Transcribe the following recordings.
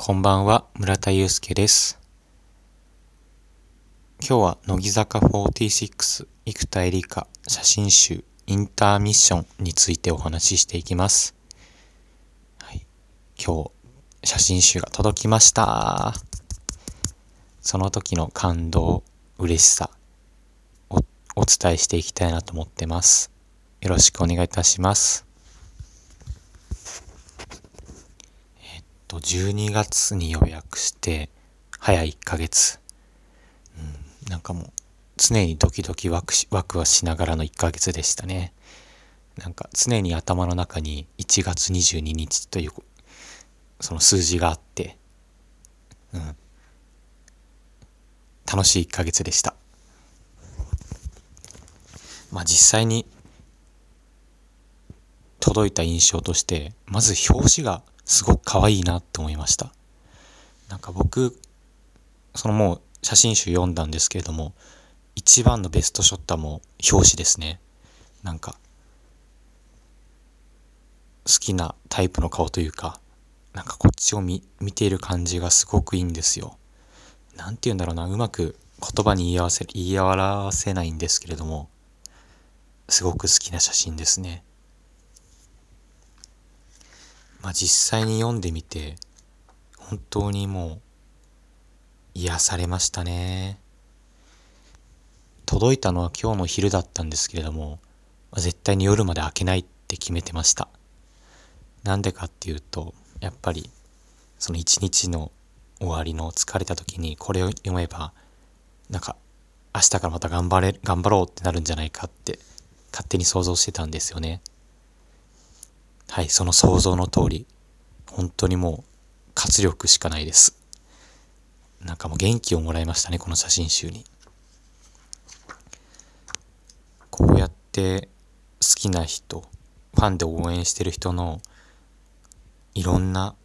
こんばんは、村田祐介です。今日は乃木坂46生田絵梨花写真集インターミッションについてお話ししていきます。はい、今日写真集が届きました。その時の感動、嬉しさをお伝えしていきたいなと思ってます。よろしくお願いいたします。と12月に予約して早1ヶ月、うん、なんかもう常にドキドキワクワクはしながらの1ヶ月でしたね。なんか常に頭の中に1月22日というその数字があって、うん、楽しい1ヶ月でした。まあ実際に届いた印象としてまず表紙がすごく可愛いなって思いました。なんか僕、そのもう写真集読んだんですけれども、一番のベストショットはもう表紙ですね。なんか、好きなタイプの顔というか、なんかこっちを見見ている感じがすごくいいんですよ。なんて言うんだろうな、うまく言葉に言い合わせ、言い表せないんですけれども、すごく好きな写真ですね。まあ実際に読んでみて本当にもう癒されましたね。届いたのは今日の昼だったんですけれどもま絶対に夜まで開けないって決めてました。なんでかっていうとやっぱりその一日の終わりの疲れた時にこれを読めばなんか明日からまた頑張れ頑張ろうってなるんじゃないかって勝手に想像してたんですよね。はい、その想像の通り、本当にもう活力しかないです。なんかもう元気をもらいましたね、この写真集に。こうやって好きな人、ファンで応援してる人のいろんな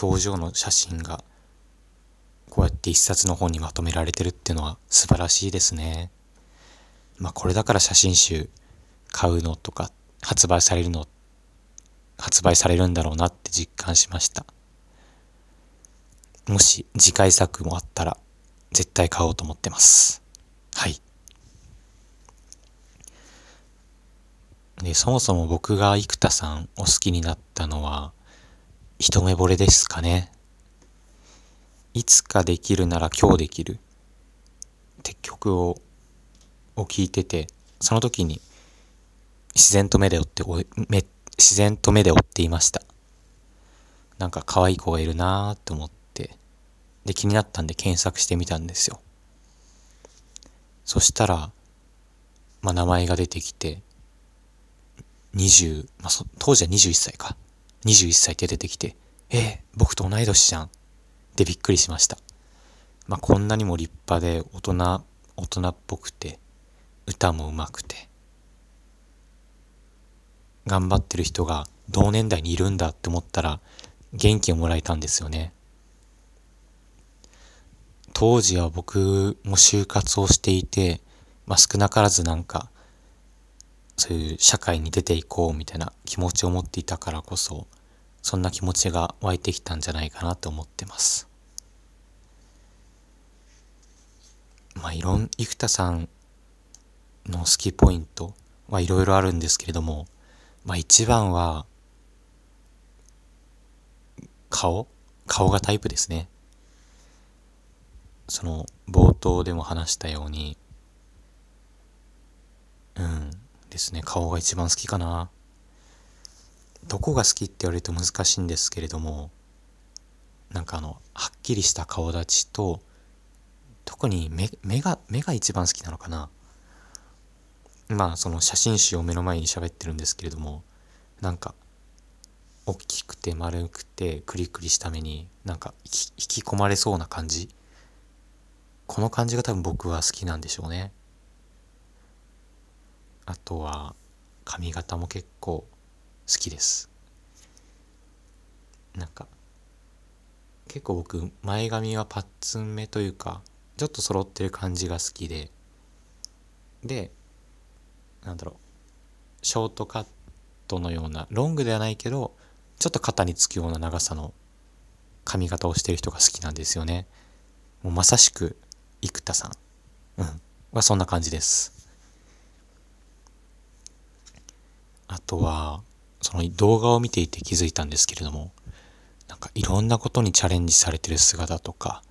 表情の写真がこうやって一冊の本にまとめられてるっていうのは素晴らしいですね。まあこれだから写真集買うのとか発売されるのって発売されるんだろうなって実感しました。もし次回作もあったら絶対買おうと思ってます。はい。で、そもそも僕が生田さんを好きになったのは一目惚れですかね。いつかできるなら今日できるって曲をを聞いてて、その時に自然と目で追って目自然と目で追っていました。なんか可愛い子がいるなーって思って、で、気になったんで検索してみたんですよ。そしたら、まあ、名前が出てきて、20、まあ、当時は21歳か。21歳って出てきて、えー、僕と同い年じゃん。でびっくりしました。まあ、こんなにも立派で大人、大人っぽくて、歌も上手くて、頑張ってる人が同年代にいるんだって思ったら元気をもらえたんですよね。当時は僕も就活をしていて、まあ、少なからずなんかそういう社会に出ていこうみたいな気持ちを持っていたからこそそんな気持ちが湧いてきたんじゃないかなと思ってます。まあいろん、生田さんの好きポイントはいろいろあるんですけれども、まあ一番は、顔？顔がタイプですね。その、冒頭でも話したように、うん、ですね、顔が一番好きかな。どこが好きって言われると難しいんですけれども、なんかあの、はっきりした顔立ちと、特に目目が、目が一番好きなのかな。まあその写真集を目の前に喋ってるんですけれどもなんか大きくて丸くてクリクリした目になんか引き込まれそうな感じ。この感じが多分僕は好きなんでしょうね。あとは髪型も結構好きです。なんか結構僕前髪はパッツン目というかちょっと揃ってる感じが好きで。でなんだろうショートカットのようなロングではないけどちょっと肩につくような長さの髪型をしてる人が好きなんですよね。もうまさしく生田さん。うん。はそんな感じです。あとは、その動画を見ていて気づいたんですけれども、なんかいろんなことにチャレンジされてる姿とか、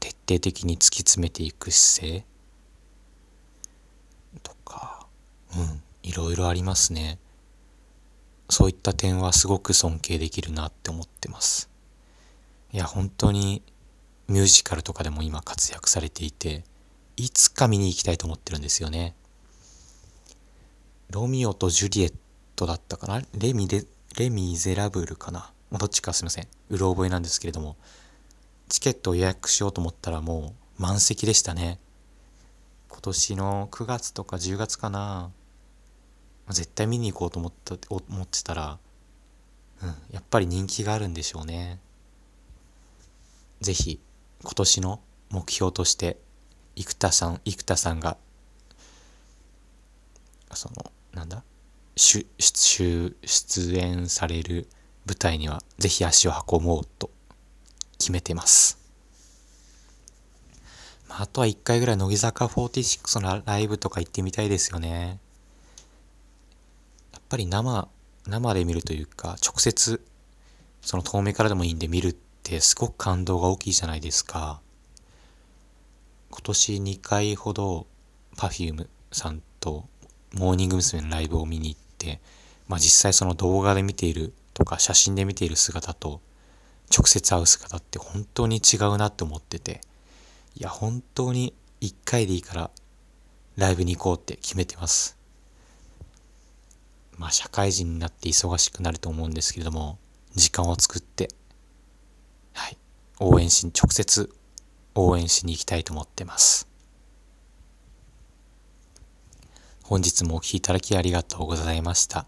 徹底的に突き詰めていく姿勢とか、うん、いろいろありますね。そういった点はすごく尊敬できるなって思ってます。いや、本当にミュージカルとかでも今活躍されていて、いつか見に行きたいと思ってるんですよね。ロミオとジュリエットだったかな？レミで、レミゼラブルかな、どっちかすいません。うろ覚えなんですけれども、チケットを予約しようと思ったらもう満席でしたね。今年の9月とか10月かな絶対見に行こうと思った思ってたら、うん、やっぱり人気があるんでしょうね。ぜひ今年の目標として生田さん生田さんがそのなんだ出出演される舞台にはぜひ足を運ぼうと決めてます。まあ、あとは一回ぐらい乃木坂46のライブとか行ってみたいですよね。やっぱり生、生で見るというか、直接、その遠目からでもいいんで見るってすごく感動が大きいじゃないですか。今年2回ほど Perfume さんとモーニング娘。のライブを見に行って、まあ実際その動画で見ているとか写真で見ている姿と直接会う姿って本当に違うなって思ってて、いや本当に1回でいいからライブに行こうって決めてます。まあ社会人になって忙しくなると思うんですけれども、時間を作って、はい、応援し、直接応援しに行きたいと思ってます。本日もお聴きいただきありがとうございました。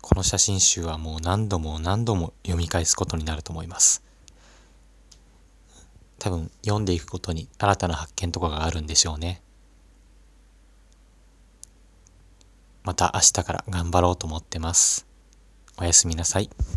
この写真集はもう何度も何度も読み返すことになると思います。多分読んでいくことに新たな発見とかがあるんでしょうね。また明日から頑張ろうと思ってます。おやすみなさい。